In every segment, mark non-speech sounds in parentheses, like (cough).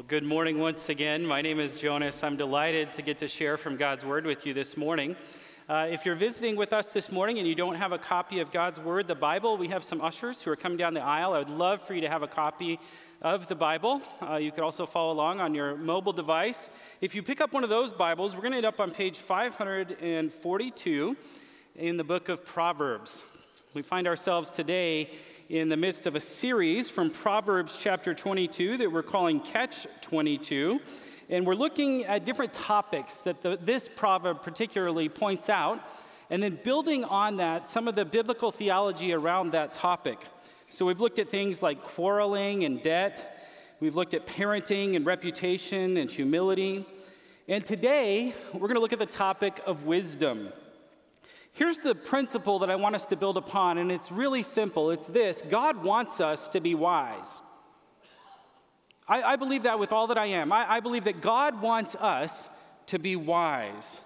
Well, good morning once again. My name is Jonas. I'm delighted to get to share from God's Word with you this morning. Uh, if you're visiting with us this morning and you don't have a copy of God's Word, the Bible, we have some ushers who are coming down the aisle. I would love for you to have a copy of the Bible. Uh, you could also follow along on your mobile device. If you pick up one of those Bibles, we're going to end up on page 542 in the book of Proverbs. We find ourselves today in the midst of a series from Proverbs chapter 22 that we're calling Catch 22. And we're looking at different topics that the, this proverb particularly points out, and then building on that, some of the biblical theology around that topic. So we've looked at things like quarreling and debt, we've looked at parenting and reputation and humility. And today, we're going to look at the topic of wisdom. Here's the principle that I want us to build upon, and it's really simple. It's this God wants us to be wise. I, I believe that with all that I am. I, I believe that God wants us to be wise.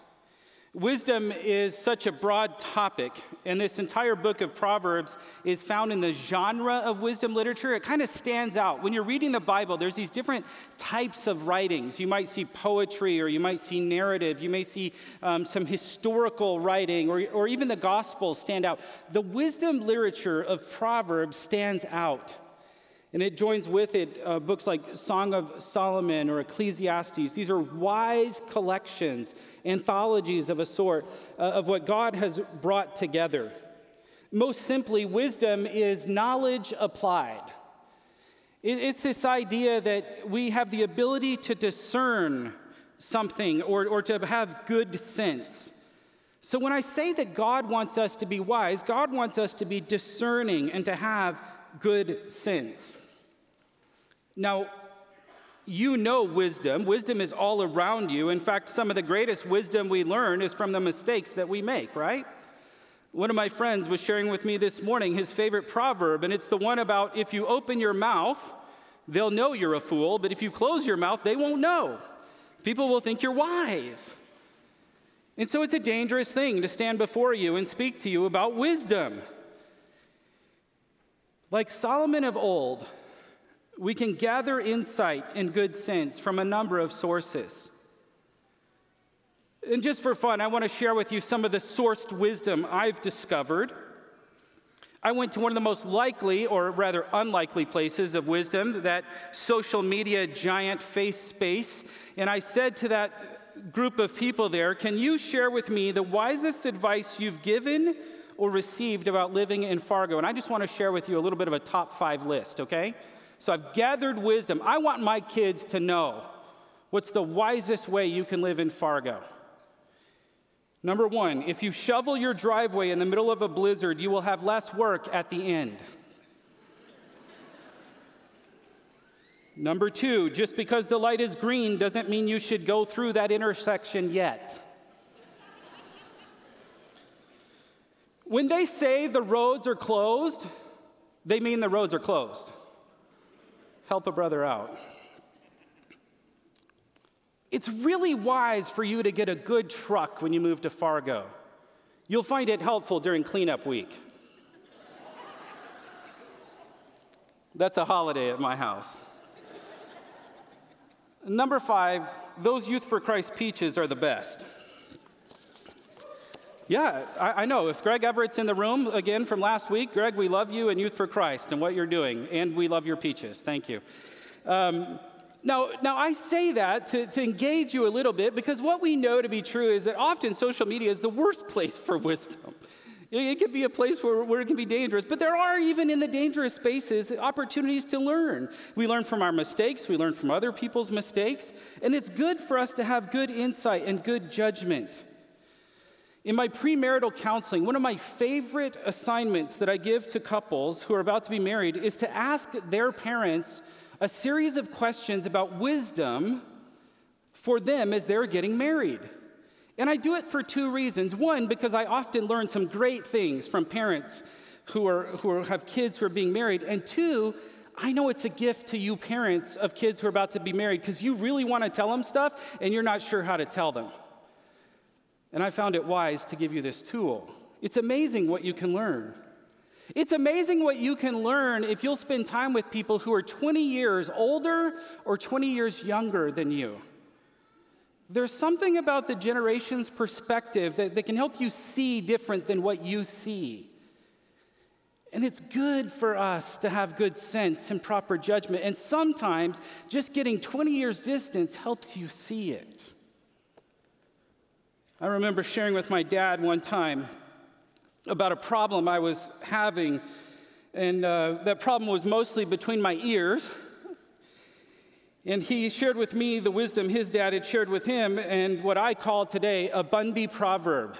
Wisdom is such a broad topic, and this entire book of Proverbs is found in the genre of wisdom literature. It kind of stands out. When you're reading the Bible, there's these different types of writings. You might see poetry, or you might see narrative, you may see um, some historical writing, or, or even the Gospels stand out. The wisdom literature of Proverbs stands out. And it joins with it uh, books like Song of Solomon or Ecclesiastes. These are wise collections, anthologies of a sort, uh, of what God has brought together. Most simply, wisdom is knowledge applied. It, it's this idea that we have the ability to discern something or, or to have good sense. So when I say that God wants us to be wise, God wants us to be discerning and to have good sense. Now, you know wisdom. Wisdom is all around you. In fact, some of the greatest wisdom we learn is from the mistakes that we make, right? One of my friends was sharing with me this morning his favorite proverb, and it's the one about if you open your mouth, they'll know you're a fool, but if you close your mouth, they won't know. People will think you're wise. And so it's a dangerous thing to stand before you and speak to you about wisdom. Like Solomon of old, we can gather insight and good sense from a number of sources. And just for fun, I want to share with you some of the sourced wisdom I've discovered. I went to one of the most likely, or rather unlikely, places of wisdom, that social media giant Face Space. And I said to that group of people there, Can you share with me the wisest advice you've given or received about living in Fargo? And I just want to share with you a little bit of a top five list, okay? So I've gathered wisdom. I want my kids to know what's the wisest way you can live in Fargo. Number one, if you shovel your driveway in the middle of a blizzard, you will have less work at the end. Number two, just because the light is green doesn't mean you should go through that intersection yet. When they say the roads are closed, they mean the roads are closed help a brother out. It's really wise for you to get a good truck when you move to Fargo. You'll find it helpful during cleanup week. That's a holiday at my house. Number five, those Youth for Christ peaches are the best. Yeah, I, I, know. If Greg Everett's in the room again from last week, Greg, we love you and Youth for Christ and what you're doing, and we love your peaches. Thank you. Um, now, now, I say that to, to engage you a little bit because what we know to be true is that often social media is the worst (laughs) place for wisdom. It, it can be a place where, where it can be dangerous, but there are, even in the dangerous spaces, opportunities to learn. We learn from our mistakes, we learn from other people's mistakes, and it's good for us to have good insight and good judgment. In my premarital counseling, one of my favorite assignments that I give to couples who are about to be married is to ask their parents a series of questions about wisdom for them as they're getting married. And I do it for two reasons. One, because I often learn some great things from parents who, are, who are, have kids who are being married. And two, I know it's a gift to you parents of kids who are about to be married because you really want to tell them stuff and you're not sure how to tell them. And I found it wise to give you this tool. It's amazing what you can learn. It's amazing what you can learn if you'll spend time with people who are 20 years older or 20 years younger than you. There's something about the generation's perspective that, that can help you see different than what you see. And it's good for us to have good sense and proper judgment. And sometimes just getting 20 years distance helps you see it. I remember sharing with my dad one time about a problem I was having, and uh, that problem was mostly between my ears. And he shared with me the wisdom his dad had shared with him, and what I call today a Bunby proverb.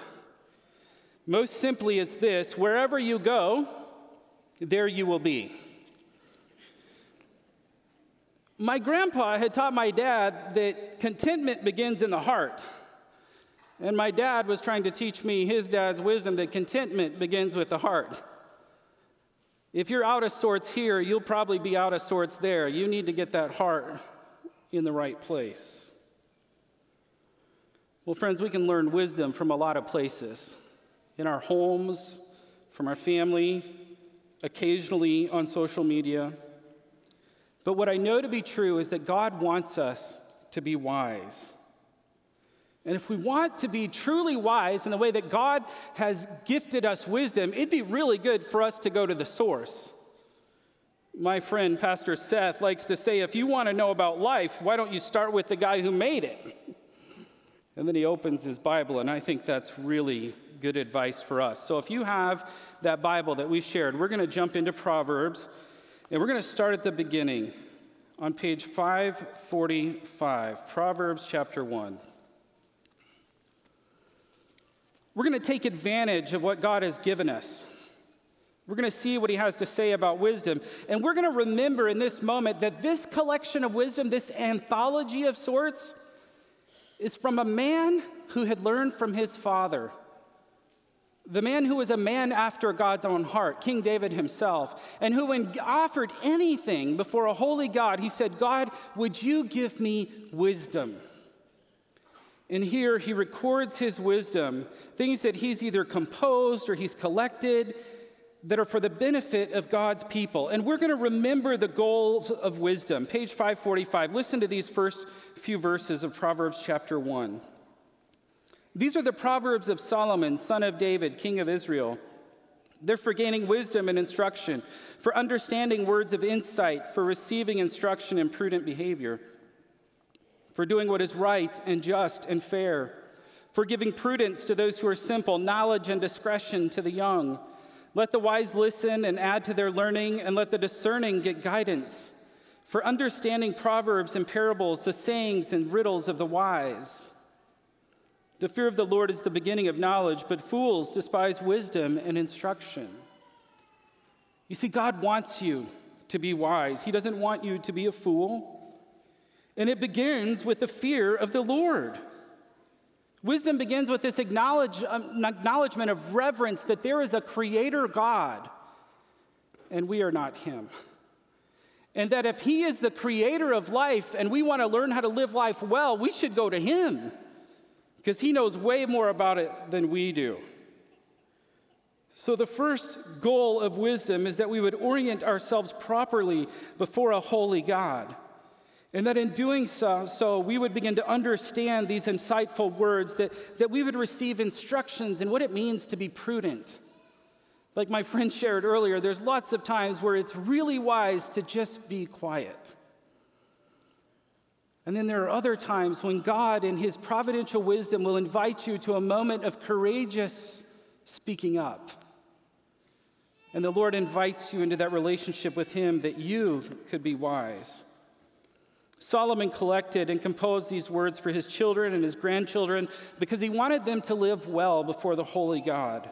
Most simply, it's this wherever you go, there you will be. My grandpa had taught my dad that contentment begins in the heart. And my dad was trying to teach me his dad's wisdom that contentment begins with the heart. If you're out of sorts here, you'll probably be out of sorts there. You need to get that heart in the right place. Well, friends, we can learn wisdom from a lot of places in our homes, from our family, occasionally on social media. But what I know to be true is that God wants us to be wise. And if we want to be truly wise in the way that God has gifted us wisdom, it'd be really good for us to go to the source. My friend, Pastor Seth, likes to say if you want to know about life, why don't you start with the guy who made it? And then he opens his Bible, and I think that's really good advice for us. So if you have that Bible that we shared, we're going to jump into Proverbs, and we're going to start at the beginning on page 545, Proverbs chapter 1. We're going to take advantage of what God has given us. We're going to see what he has to say about wisdom. And we're going to remember in this moment that this collection of wisdom, this anthology of sorts, is from a man who had learned from his father. The man who was a man after God's own heart, King David himself, and who, when offered anything before a holy God, he said, God, would you give me wisdom? And here he records his wisdom, things that he's either composed or he's collected that are for the benefit of God's people. And we're going to remember the goals of wisdom. Page 545. Listen to these first few verses of Proverbs chapter 1. These are the Proverbs of Solomon, son of David, king of Israel. They're for gaining wisdom and instruction, for understanding words of insight, for receiving instruction in prudent behavior for doing what is right and just and fair, for giving prudence to those who are simple, knowledge and discretion to the young. Let the wise listen and add to their learning, and let the discerning get guidance, for understanding proverbs and parables, the sayings and riddles of the wise. The fear of the Lord is the beginning of knowledge, but fools despise wisdom and instruction. You see, God wants you to be wise. He doesn't want you to be a fool. And it begins with the fear of the Lord. Wisdom begins with this acknowledge, um, acknowledgement of reverence that there is a creator God and we are not him. And that if he is the creator of life and we want to learn how to live life well, we should go to him because he knows way more about it than we do. So, the first goal of wisdom is that we would orient ourselves properly before a holy God. And that in doing so, so, we would begin to understand these insightful words, that, that we would receive instructions in what it means to be prudent. Like my friend shared earlier, there's lots of times where it's really wise to just be quiet. And then there are other times when God, in His providential wisdom, will invite you to a moment of courageous speaking up. And the Lord invites you into that relationship with Him that you could be wise. Solomon collected and composed these words for his children and his grandchildren because he wanted them to live well before the holy God.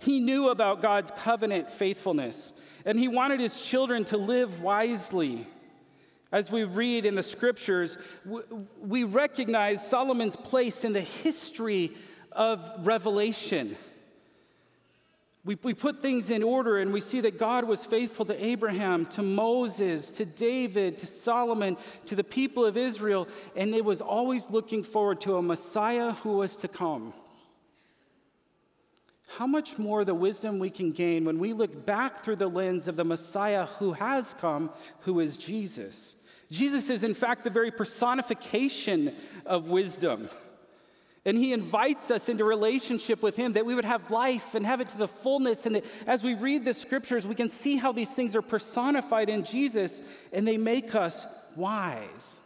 He knew about God's covenant faithfulness, and he wanted his children to live wisely. As we read in the scriptures, we recognize Solomon's place in the history of Revelation. We, we put things in order and we see that God was faithful to Abraham, to Moses, to David, to Solomon, to the people of Israel, and it was always looking forward to a Messiah who was to come. how much more the wisdom we can gain when we look back through the lens of the Messiah who has come, who is Jesus. Jesus is, in fact, the very personification of wisdom. (laughs) And he invites us into relationship with him that we would have life and have it to the fullness. And as we read the scriptures, we can see how these things are personified in Jesus and they make us wise.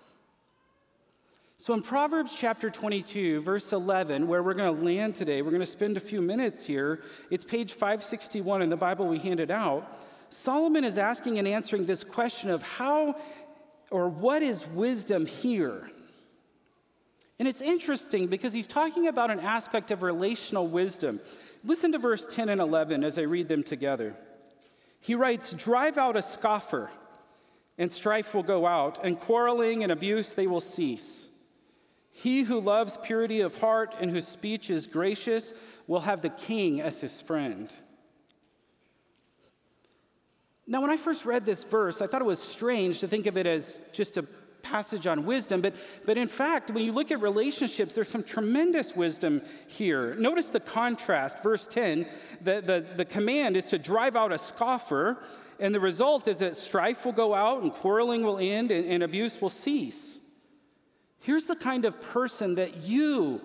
So, in Proverbs chapter 22, verse 11, where we're going to land today, we're going to spend a few minutes here. It's page 561 in the Bible we handed out. Solomon is asking and answering this question of how or what is wisdom here? And it's interesting because he's talking about an aspect of relational wisdom. Listen to verse 10 and 11 as I read them together. He writes, Drive out a scoffer, and strife will go out, and quarreling and abuse they will cease. He who loves purity of heart and whose speech is gracious will have the king as his friend. Now, when I first read this verse, I thought it was strange to think of it as just a passage on wisdom, but, but in fact, when you look at relationships, there's some tremendous wisdom here. Notice the contrast. Verse 10 the, the, the command is to drive out a scoffer, and the result is that strife will go out, and quarreling will end, and, and abuse will cease. Here's the kind of person that you,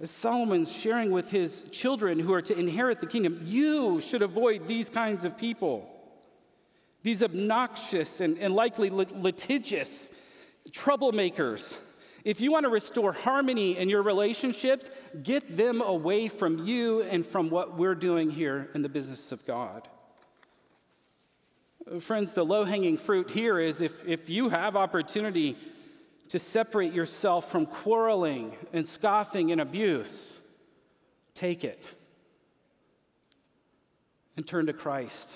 as Solomon's sharing with his children who are to inherit the kingdom, you should avoid these kinds of people. These obnoxious and, and likely litigious troublemakers. If you want to restore harmony in your relationships, get them away from you and from what we're doing here in the business of God. Uh, friends, the low hanging fruit here is if, if you have opportunity to separate yourself from quarreling and scoffing and abuse, take it and turn to Christ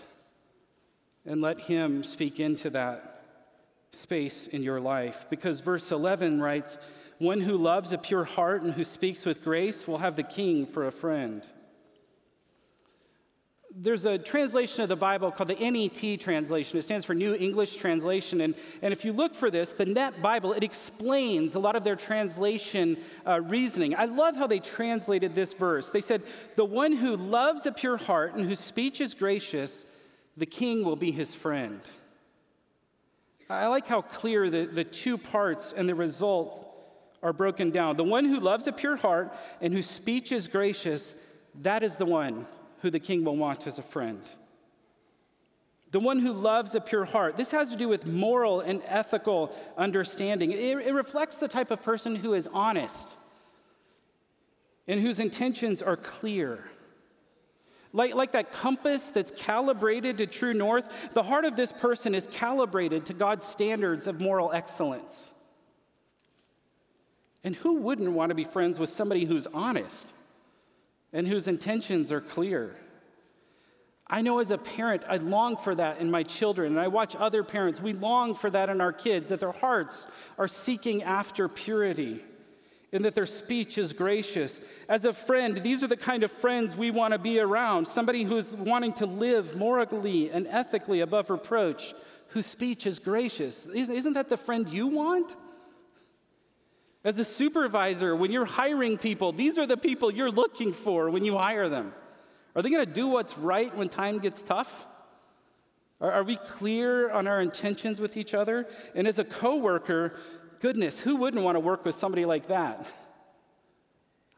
and let Him speak into that space in your life. Because verse 11 writes, One who loves a pure heart and who speaks with grace will have the king for a friend there's a translation of the Bible called the NET translation. It stands for New English Translation. And, and if you look for this, the Net Bible, it explains a lot of their translation uh, reasoning. I love how they translated this verse. They said, The one who loves a pure heart and whose speech is gracious, the king will be his friend. I like how clear the, the two parts and the result are broken down. The one who loves a pure heart and whose speech is gracious, that is the one who the king will want as a friend. The one who loves a pure heart. This has to do with moral and ethical understanding. It, it, reflects the type of person who is honest and whose intentions are clear. Like, like that compass that's calibrated to true north, the heart of this person is calibrated to God's standards of moral excellence. And who wouldn't want to be friends with somebody who's honest? and whose intentions are clear. I know as a parent, I long for that in my children, and I watch other parents, we long for that in our kids, that their hearts are seeking after purity and that their speech is gracious. As a friend, these are the kind of friends we want to be around somebody who's wanting to live morally and ethically above reproach, whose speech is gracious. Isn't that the friend you want? As a supervisor, when you're hiring people, these are the people you're looking for when you hire them. Are they going to do what's right when time gets tough? Are, are we clear on our intentions with each other? And as a coworker, goodness, who wouldn't want to work with somebody like that?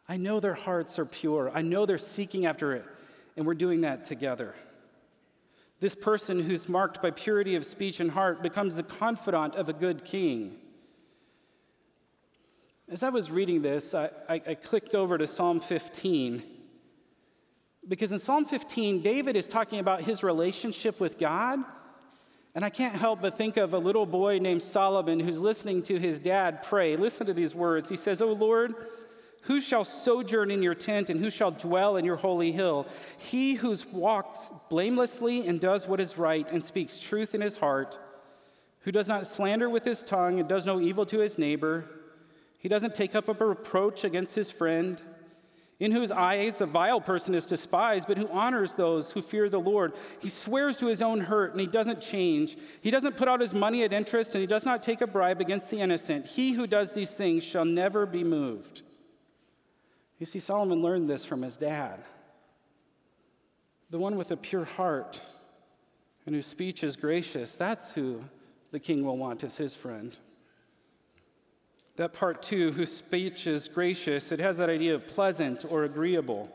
I know their hearts are pure. I know they're seeking after it, and we're doing that together. This person who's marked by purity of speech and heart becomes the confidant of a good king. As I was reading this, I, I, I, clicked over to Psalm 15. Because in Psalm 15, David is talking about his relationship with God. And I can't help but think of a little boy named Solomon who's listening to his dad pray. Listen to these words. He says, O Lord, who shall sojourn in your tent and who shall dwell in your holy hill? He who walks blamelessly and does what is right and speaks truth in his heart, who does not slander with his tongue and does no evil to his neighbor he doesn't take up a reproach against his friend, in whose eyes a vile person is despised, but who honors those who fear the Lord. He swears to his own hurt and he doesn't change. He doesn't put out his money at interest and he does not take a bribe against the innocent. He who does these things shall never be moved. You see, Solomon learned this from his dad. the one with a pure heart and whose speech is gracious, that's who the king will want as his friend. That part two, whose speech is gracious, it has that idea of pleasant or agreeable.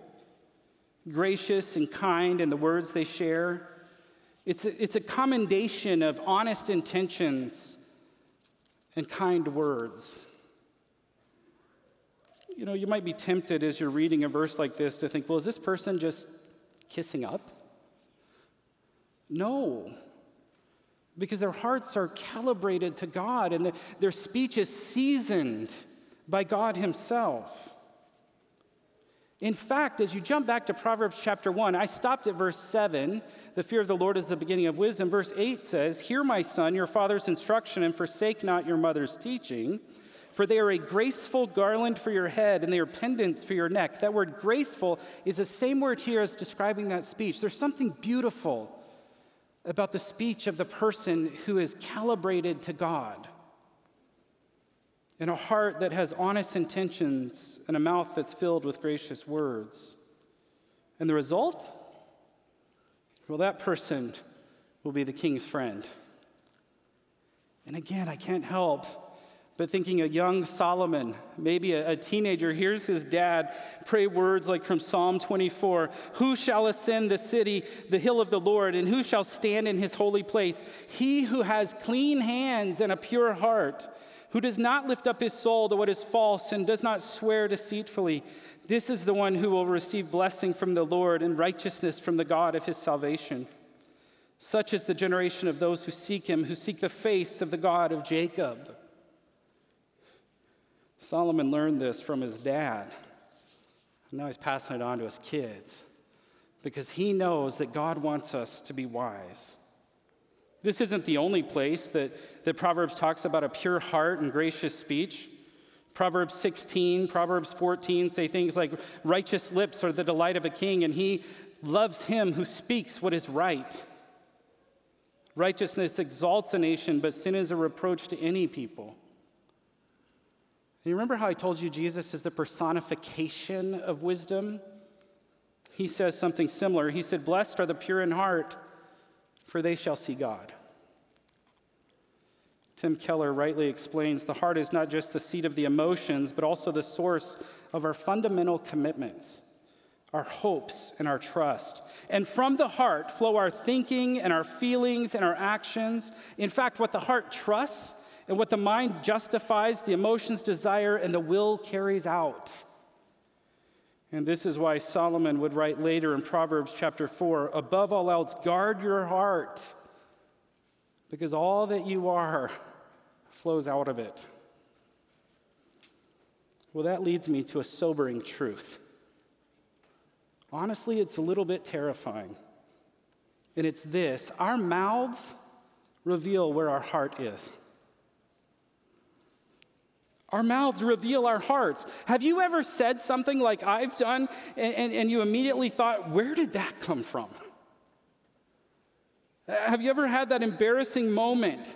Gracious and kind in the words they share. It's a, it's a commendation of honest intentions and kind words. You know, you might be tempted as you're reading a verse like this to think, well, is this person just kissing up? No, because their hearts are calibrated to God and the, their speech is seasoned by God Himself. In fact, as you jump back to Proverbs chapter 1, I stopped at verse 7. The fear of the Lord is the beginning of wisdom. Verse 8 says, Hear, my son, your father's instruction, and forsake not your mother's teaching. For they are a graceful garland for your head, and they are pendants for your neck. That word graceful is the same word here as describing that speech. There's something beautiful about the speech of the person who is calibrated to God. And a heart that has honest intentions and a mouth that's filled with gracious words. And the result? Well, that person will be the king's friend. And again, I can't help but thinking a young Solomon, maybe a, a, teenager, hears his dad pray words like from Psalm 24 Who shall ascend the city, the hill of the Lord, and who shall stand in his holy place? He who has clean hands and a pure heart, who does not lift up his soul to what is false and does not swear deceitfully. This is the one who will receive blessing from the Lord and righteousness from the God of his salvation. Such is the generation of those who seek him, who seek the face of the God of Jacob. Solomon learned this from his dad. And now he's passing it on to his kids because he knows that God wants us to be wise. This isn't the only place that, that Proverbs talks about a pure heart and gracious speech. Proverbs 16, Proverbs 14 say things like, Righteous lips are the delight of a king, and he loves him who speaks what is right. Righteousness exalts a nation, but sin is a reproach to any people. And you remember how I told you Jesus is the personification of wisdom? He says something similar. He said, Blessed are the pure in heart, for they shall see God. Tim Keller rightly explains the heart is not just the seat of the emotions, but also the source of our fundamental commitments, our hopes, and our trust. And from the heart flow our thinking and our feelings and our actions. In fact, what the heart trusts and what the mind justifies, the emotions desire, and the will carries out. And this is why Solomon would write later in Proverbs chapter 4 above all else, guard your heart, because all that you are (laughs) flows out of it. Well, that leads me to a sobering truth. Honestly, it's a little bit terrifying. And it's this our mouths reveal where our heart is. Our mouths reveal our hearts. Have you ever said something like I've done and, and, and, you immediately thought, where did that come from? Have you ever had that embarrassing moment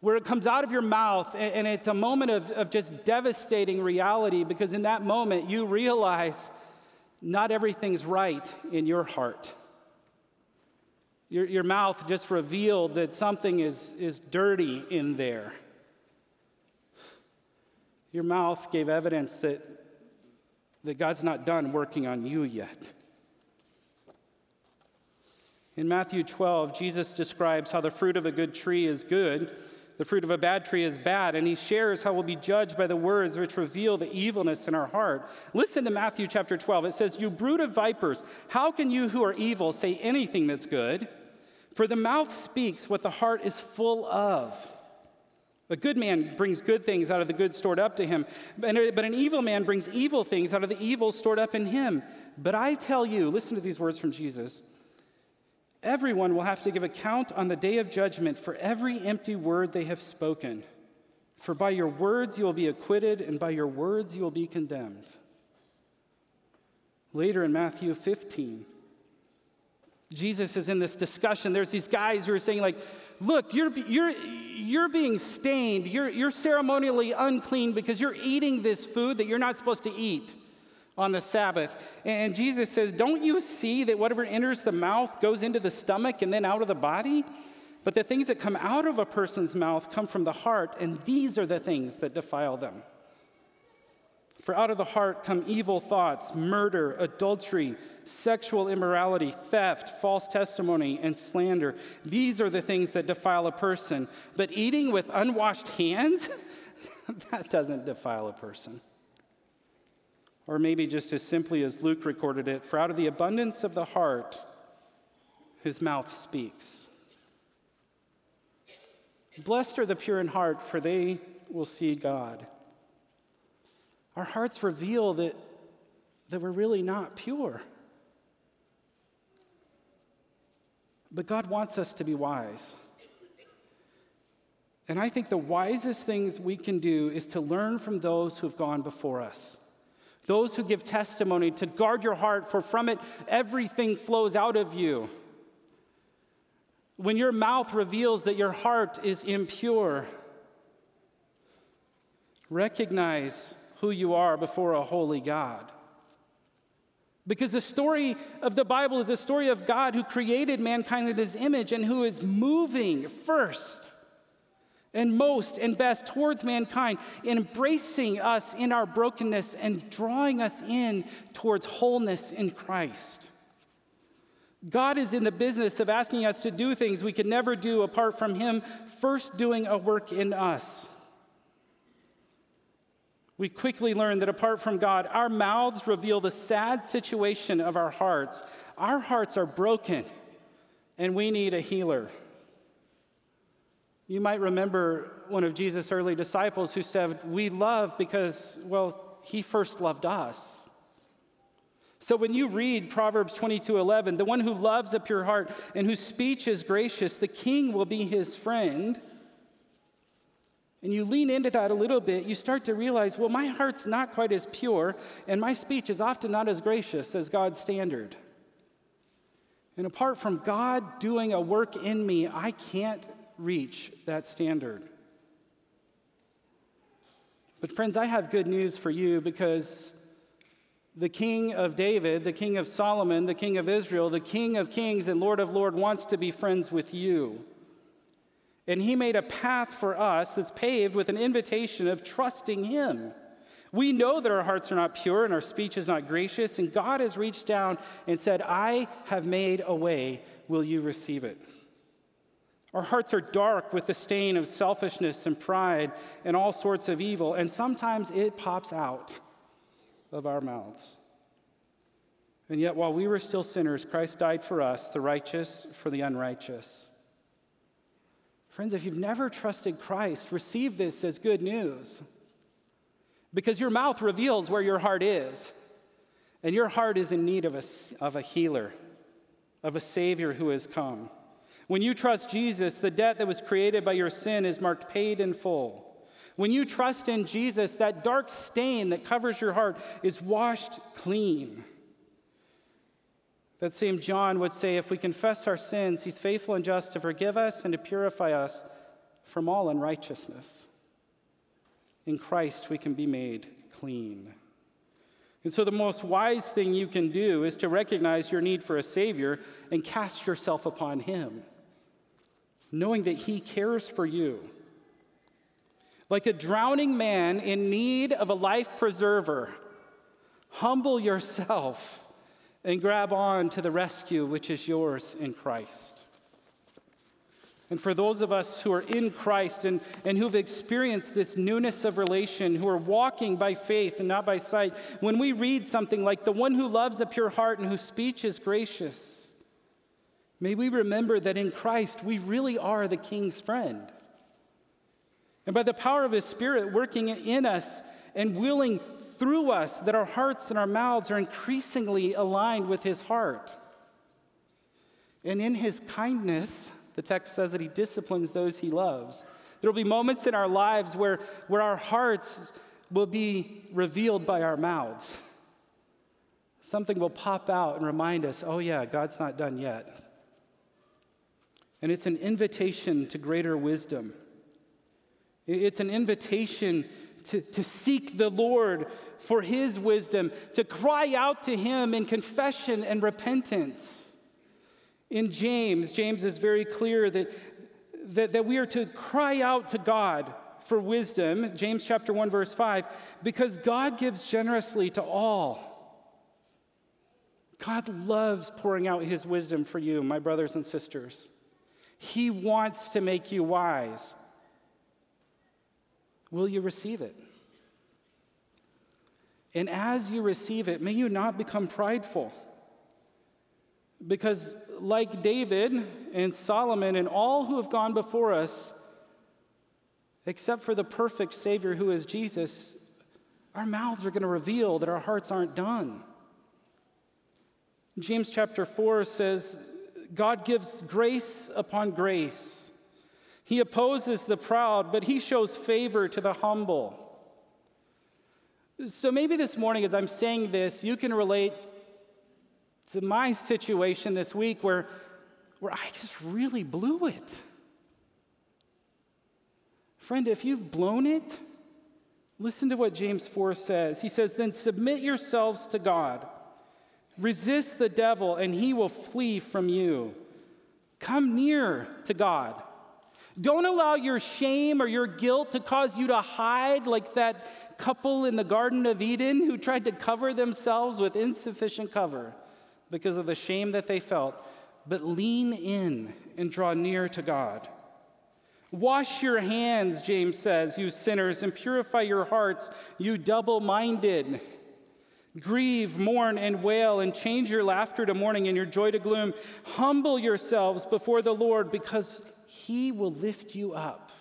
where it comes out of your mouth and, and it's a moment of, of just devastating reality because in that moment you realize not everything's right in your heart? Your, your mouth just revealed that something is, is dirty in there. Your mouth gave evidence that, that God's not done working on you yet. In Matthew 12, Jesus describes how the fruit of a good tree is good, the fruit of a bad tree is bad, and he shares how we'll be judged by the words which reveal the evilness in our heart. Listen to Matthew chapter 12. It says, You brood of vipers, how can you who are evil say anything that's good? For the mouth speaks what the heart is full of. A good man brings good things out of the good stored up to him, but an evil man brings evil things out of the evil stored up in him. But I tell you, listen to these words from Jesus everyone will have to give account on the day of judgment for every empty word they have spoken. For by your words you will be acquitted, and by your words you will be condemned. Later in Matthew 15, Jesus is in this discussion. There's these guys who are saying, like, look, you're, you're, you're being stained. You're, you're ceremonially unclean because you're eating this food that you're not supposed to eat. on the Sabbath. And Jesus says, Don't you see that whatever enters the mouth goes into the stomach and then out of the body? But the things that come out of a person's mouth come from the heart, and these are the things that defile them. For out of the heart come evil thoughts, murder, adultery, sexual immorality, theft, false testimony, and slander. These are the things that defile a person. But eating with unwashed hands, (laughs) that doesn't defile a person. Or maybe just as simply as Luke recorded it for out of the abundance of the heart, his mouth speaks. Blessed are the pure in heart, for they will see God. Our hearts reveal that, that we're really not pure. But God wants us to be wise. And I think the wisest things we can do is to learn from those who've gone before us. Those who give testimony, to guard your heart, for from it everything flows out of you. When your mouth reveals that your heart is impure, recognize who you are before a holy God. Because the story of the Bible is a story of God who created mankind in his image and who is moving first and most and best towards mankind, embracing us in our brokenness and drawing us in towards wholeness in Christ. God is in the business of asking us to do things we could never do apart from Him first doing a work in us we quickly learn that apart from God, our mouths reveal the sad situation of our hearts. Our hearts are broken, and we need a healer. You might remember one of Jesus' early disciples who said, We love because, well, he first loved us. So when you read Proverbs 22 11, the one who loves a pure heart and whose speech is gracious, the king will be his friend and you lean into that a little bit, you start to realize, well, my heart's not quite as pure, and my speech is often not as gracious as God's standard. And apart from God doing a work in me, I can't reach that standard. But, friends, I have good news for you because the king of David, the king of Solomon, the king of Israel, the king of kings and Lord of lords wants to be friends with you. And he made a path for us that's paved with an invitation of trusting him. We know that our hearts are not pure and our speech is not gracious, and God has reached down and said, I have made a way. Will you receive it? Our hearts are dark with the stain of selfishness and pride and all sorts of evil, and sometimes it pops out of our mouths. And yet, while we were still sinners, Christ died for us, the righteous for the unrighteous. Friends, if you've never trusted Christ, receive this as good news. Because your mouth reveals where your heart is. And your heart is in need of a, of a healer, of a Savior who has come. When you trust Jesus, the debt that was created by your sin is marked paid in full. When you trust in Jesus, that dark stain that covers your heart is washed clean. That same John would say, if we confess our sins, he's faithful and just to forgive us and to purify us from all unrighteousness. In Christ, we can be made clean. And so, the most wise thing you can do is to recognize your need for a Savior and cast yourself upon Him, knowing that He cares for you. Like a drowning man in need of a life preserver, humble yourself and grab on to the rescue which is yours in Christ. And for those of us who are in Christ and, and who've experienced this newness of relation, who are walking by faith and not by sight, when we read something like the one who loves a pure heart and whose speech is gracious, may we remember that in Christ we really are the King's friend. And by the power of His Spirit working in us and willing through us that our hearts and our mouths are increasingly aligned with his heart. And in his kindness, the text says that he disciplines those he loves. There will be moments in our lives where, where our hearts will be revealed by our mouths. Something will pop out and remind us, oh, yeah, God's not done yet. And it's an invitation to greater wisdom. It's an invitation to, to seek the Lord for his wisdom, to cry out to him in confession and repentance. In James, James is very clear that, that, that we are to cry out to God for wisdom, James chapter 1, verse 5, because God gives generously to all. God loves pouring out his wisdom for you, my brothers and sisters. He wants to make you wise. Will you receive it? And as you receive it, may you not become prideful. Because, like David and Solomon and all who have gone before us, except for the perfect Savior who is Jesus, our mouths are going to reveal that our hearts aren't done. James chapter 4 says, God gives grace upon grace. He opposes the proud, but he shows favor to the humble. So maybe this morning, as I'm saying this, you can relate to my situation this week where, where I just really blew it. Friend, if you've blown it, listen to what James 4 says. He says, Then submit yourselves to God. Resist the devil, and he will flee from you. Come near to God. Don't allow your shame or your guilt to cause you to hide like that couple in the Garden of Eden who tried to cover themselves with insufficient cover because of the shame that they felt. But lean in and draw near to God. Wash your hands, James says, you sinners, and purify your hearts, you double minded. Grieve, mourn, and wail, and change your laughter to mourning and your joy to gloom. Humble yourselves before the Lord because he will lift you up.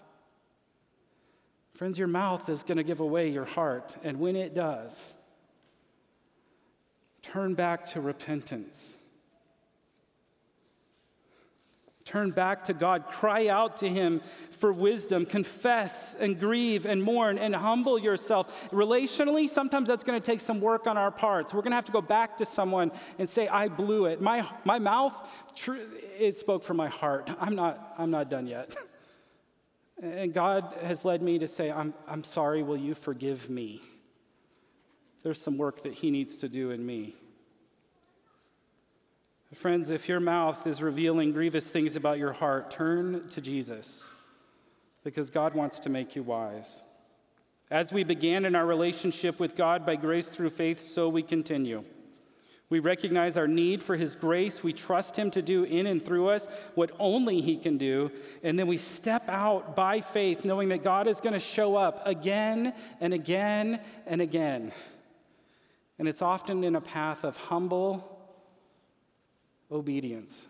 Friends, your mouth is going to give away your heart, and when it does, turn back to repentance. Turn back to God. Cry out to Him for wisdom. Confess and grieve and mourn and humble yourself. Relationally, sometimes that's going to take some work on our parts. We're going to have to go back to someone and say, I blew it. My, my mouth, tr- it spoke from my heart. I'm not, I'm not done yet. (laughs) and God has led me to say, I'm, I'm sorry. Will you forgive me? There's some work that He needs to do in me. Friends, if your mouth is revealing grievous things about your heart, turn to Jesus because God wants to make you wise. As we began in our relationship with God by grace through faith, so we continue. We recognize our need for His grace. We trust Him to do in and through us what only He can do. And then we step out by faith, knowing that God is going to show up again and again and again. And it's often in a path of humble obedience.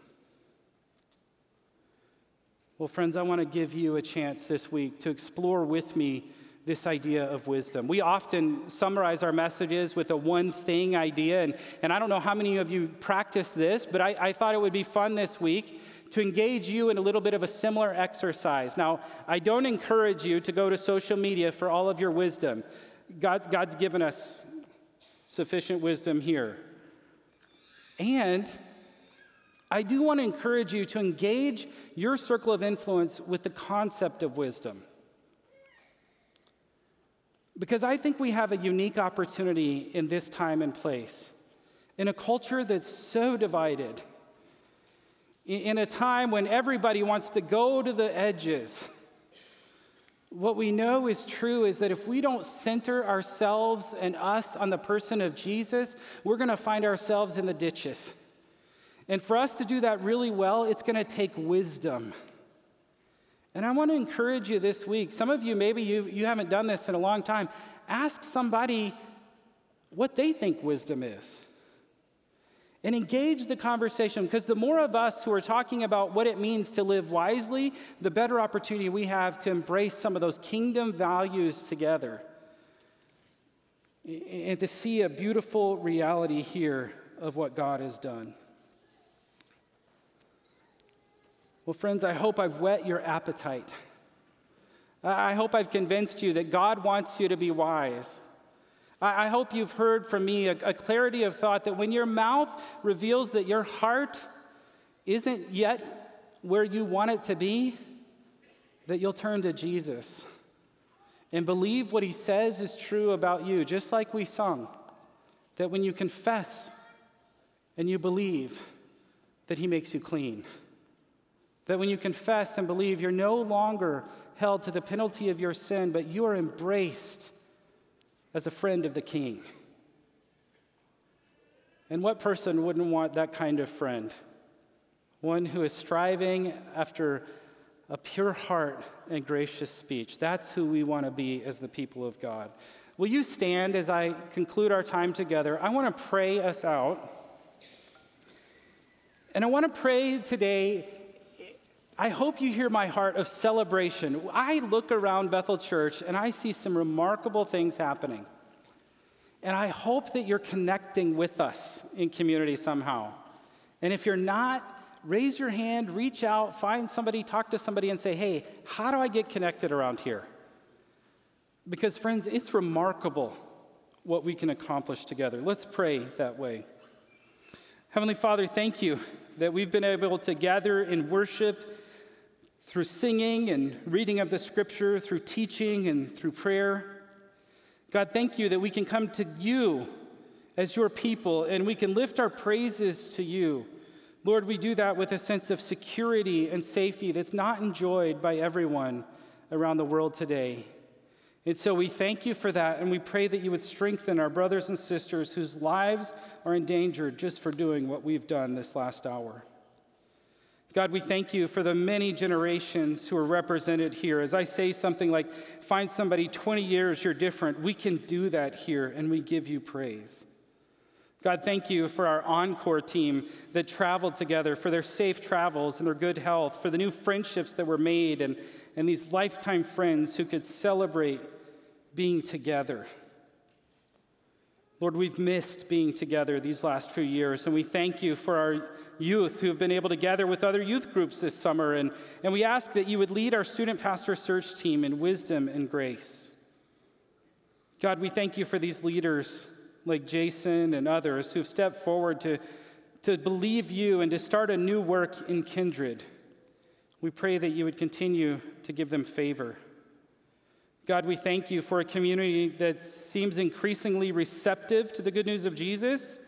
Well, friends, I want to give you a chance this week to explore with me this idea of wisdom. We often summarize our messages with a one thing idea, and, and I don't know how many of you practice this, but I, I thought it would be fun this week to engage you in a little bit of a similar exercise. Now, I don't encourage you to go to social media for all of your wisdom. God, God's given us sufficient wisdom here. And I do want to encourage you to engage your circle of influence with the concept of wisdom. Because I think we have a unique opportunity in this time and place. In a culture that's so divided, in a time when everybody wants to go to the edges, what we know is true is that if we don't center ourselves and us on the person of Jesus, we're going to find ourselves in the ditches. And for us to do that really well, it's going to take wisdom. And I want to encourage you this week. Some of you, maybe you, you haven't done this in a long time. Ask somebody what they think wisdom is. And engage the conversation because the more of us who are talking about what it means to live wisely, the better opportunity we have to embrace some of those kingdom values together and to see a beautiful reality here of what God has done. Well, friends, I hope I've whet your appetite. I hope I've convinced you that God wants you to be wise. I hope you've heard from me a, a, clarity of thought that when your mouth reveals that your heart isn't yet where you want it to be, that you'll turn to Jesus. and believe what he says is true about you, just like we sung. That when you confess and you believe, that he makes you clean. That when you confess and believe, you're no longer held to the penalty of your sin, but you are embraced as a friend of the king. And what person wouldn't want that kind of friend? One who is striving after a pure heart and gracious speech. That's who we want to be as the people of God. Will you stand as I conclude our time together? I want to pray us out. And I want to pray today. I hope you hear my heart of celebration. I look around Bethel Church and I see some remarkable things happening. And I hope that you're connecting with us in community somehow. And if you're not, raise your hand, reach out, find somebody, talk to somebody, and say, hey, how do I get connected around here? Because, friends, it's remarkable what we can accomplish together. Let's pray that way. Heavenly Father, thank you that we've been able to gather in worship through singing and reading of the scripture, through teaching and through prayer. God, thank you that we can come to you as your people and we can lift our praises to you. Lord, we do that with a sense of security and safety that's not enjoyed by everyone around the world today. And so we thank you for that, and we pray that you would strengthen our brothers and sisters whose lives are endangered just for doing what we've done this last hour. God, we thank you for the many generations who are represented here. As I say something like, find somebody 20 years, you're different, we can do that here, and we give you praise. God, thank you for our encore team that traveled together, for their safe travels and their good health, for the new friendships that were made, and, and these lifetime friends who could celebrate being together. Lord, we've missed being together these last few years, and we thank you for our youth who have been able to gather with other youth groups this summer. And, and we ask that you would lead our student pastor search team in wisdom and grace. God, we thank you for these leaders like Jason and others who've stepped forward to, to believe you and to start a new work in kindred. We pray that you would continue to give them favor. God, we thank you for a community that seems increasingly receptive to the good news of Jesus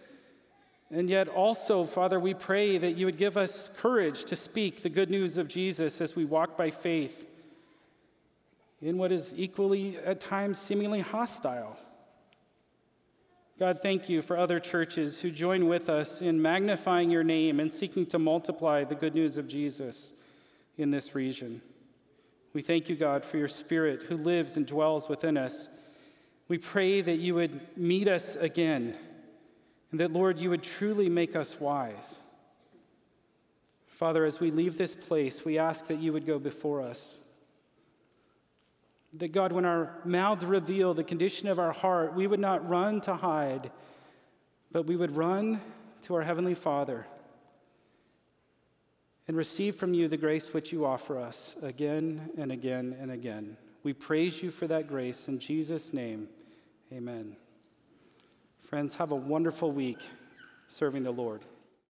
and yet, also, Father, we pray that you would give us courage to speak the good news of Jesus as we walk by faith in what is equally, at times, seemingly hostile. God, thank you for other churches who join with us in magnifying your name and seeking to multiply the good news of Jesus in this region. We thank you, God, for your Spirit who lives and dwells within us. We pray that you would meet us again and that, Lord, you would truly make us wise. Father, as we leave this place, we ask that you would go before us. That, God, when our mouths reveal the condition of our heart, we would not run to hide, but we would run to our Heavenly Father and receive from you the grace which you offer us again and again and again. We praise you for that grace. In Jesus' name, amen. Friends, have a wonderful week serving the Lord.